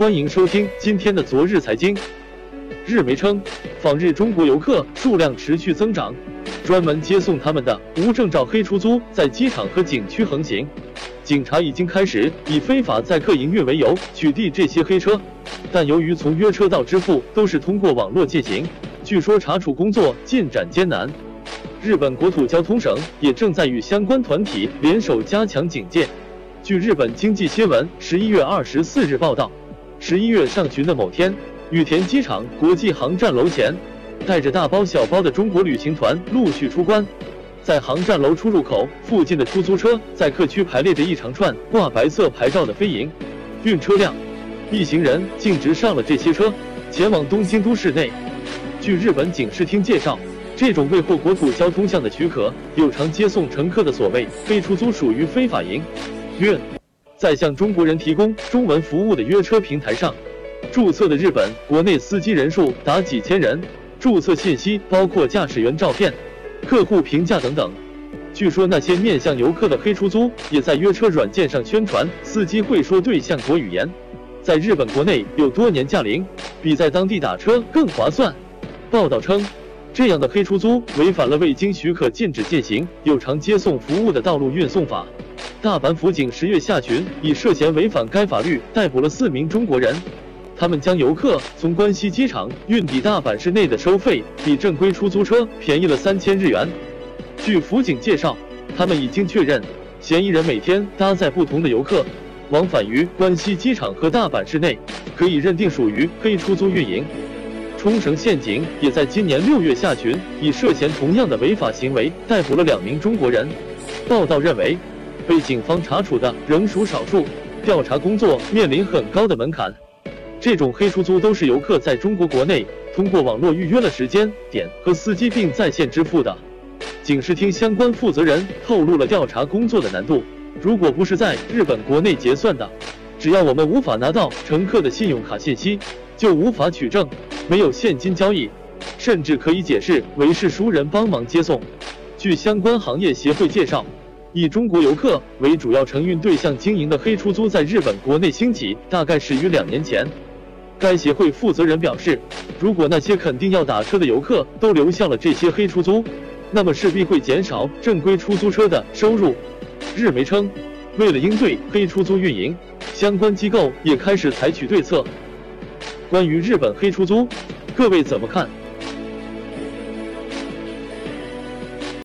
欢迎收听今天的昨日财经。日媒称，访日中国游客数量持续增长，专门接送他们的无证照黑出租在机场和景区横行，警察已经开始以非法载客营运为由取缔这些黑车，但由于从约车到支付都是通过网络进行，据说查处工作进展艰难。日本国土交通省也正在与相关团体联手加强警戒。据日本经济新闻十一月二十四日报道，十一月上旬的某天，羽田机场国际航站楼前，带着大包小包的中国旅行团陆续出关。在航站楼出入口附近的出租车，在客区排列着一长串挂白色牌照的飞营运车辆，一行人径直上了这些车，前往东京都市内。据日本警视厅介绍。这种未获国土交通项的许可，有偿接送乘客的所谓非出租，属于非法营运。在向中国人提供中文服务的约车平台上，注册的日本国内司机人数达几千人，注册信息包括驾驶员照片、客户评价等等。据说那些面向游客的黑出租，也在约车软件上宣传司机会说对象国语言，在日本国内有多年驾龄，比在当地打车更划算。报道称。这样的黑出租违反了未经许可禁止进行有偿接送服务的道路运送法。大阪府警十月下旬以涉嫌违反该法律逮捕了四名中国人，他们将游客从关西机场运抵大阪市内的收费比正规出租车便宜了三千日元。据府警介绍，他们已经确认嫌疑人每天搭载不同的游客往返于关西机场和大阪市内，可以认定属于黑出租运营。冲绳县警也在今年六月下旬，以涉嫌同样的违法行为逮捕了两名中国人。报道认为，被警方查处的仍属少数，调查工作面临很高的门槛。这种黑出租都是游客在中国国内通过网络预约了时间点和司机，并在线支付的。警视厅相关负责人透露了调查工作的难度：如果不是在日本国内结算的，只要我们无法拿到乘客的信用卡信息，就无法取证。没有现金交易，甚至可以解释为是熟人帮忙接送。据相关行业协会介绍，以中国游客为主要承运对象经营的黑出租在日本国内兴起，大概始于两年前。该协会负责人表示，如果那些肯定要打车的游客都流向了这些黑出租，那么势必会减少正规出租车的收入。日媒称，为了应对黑出租运营，相关机构也开始采取对策。关于日本黑出租，各位怎么看？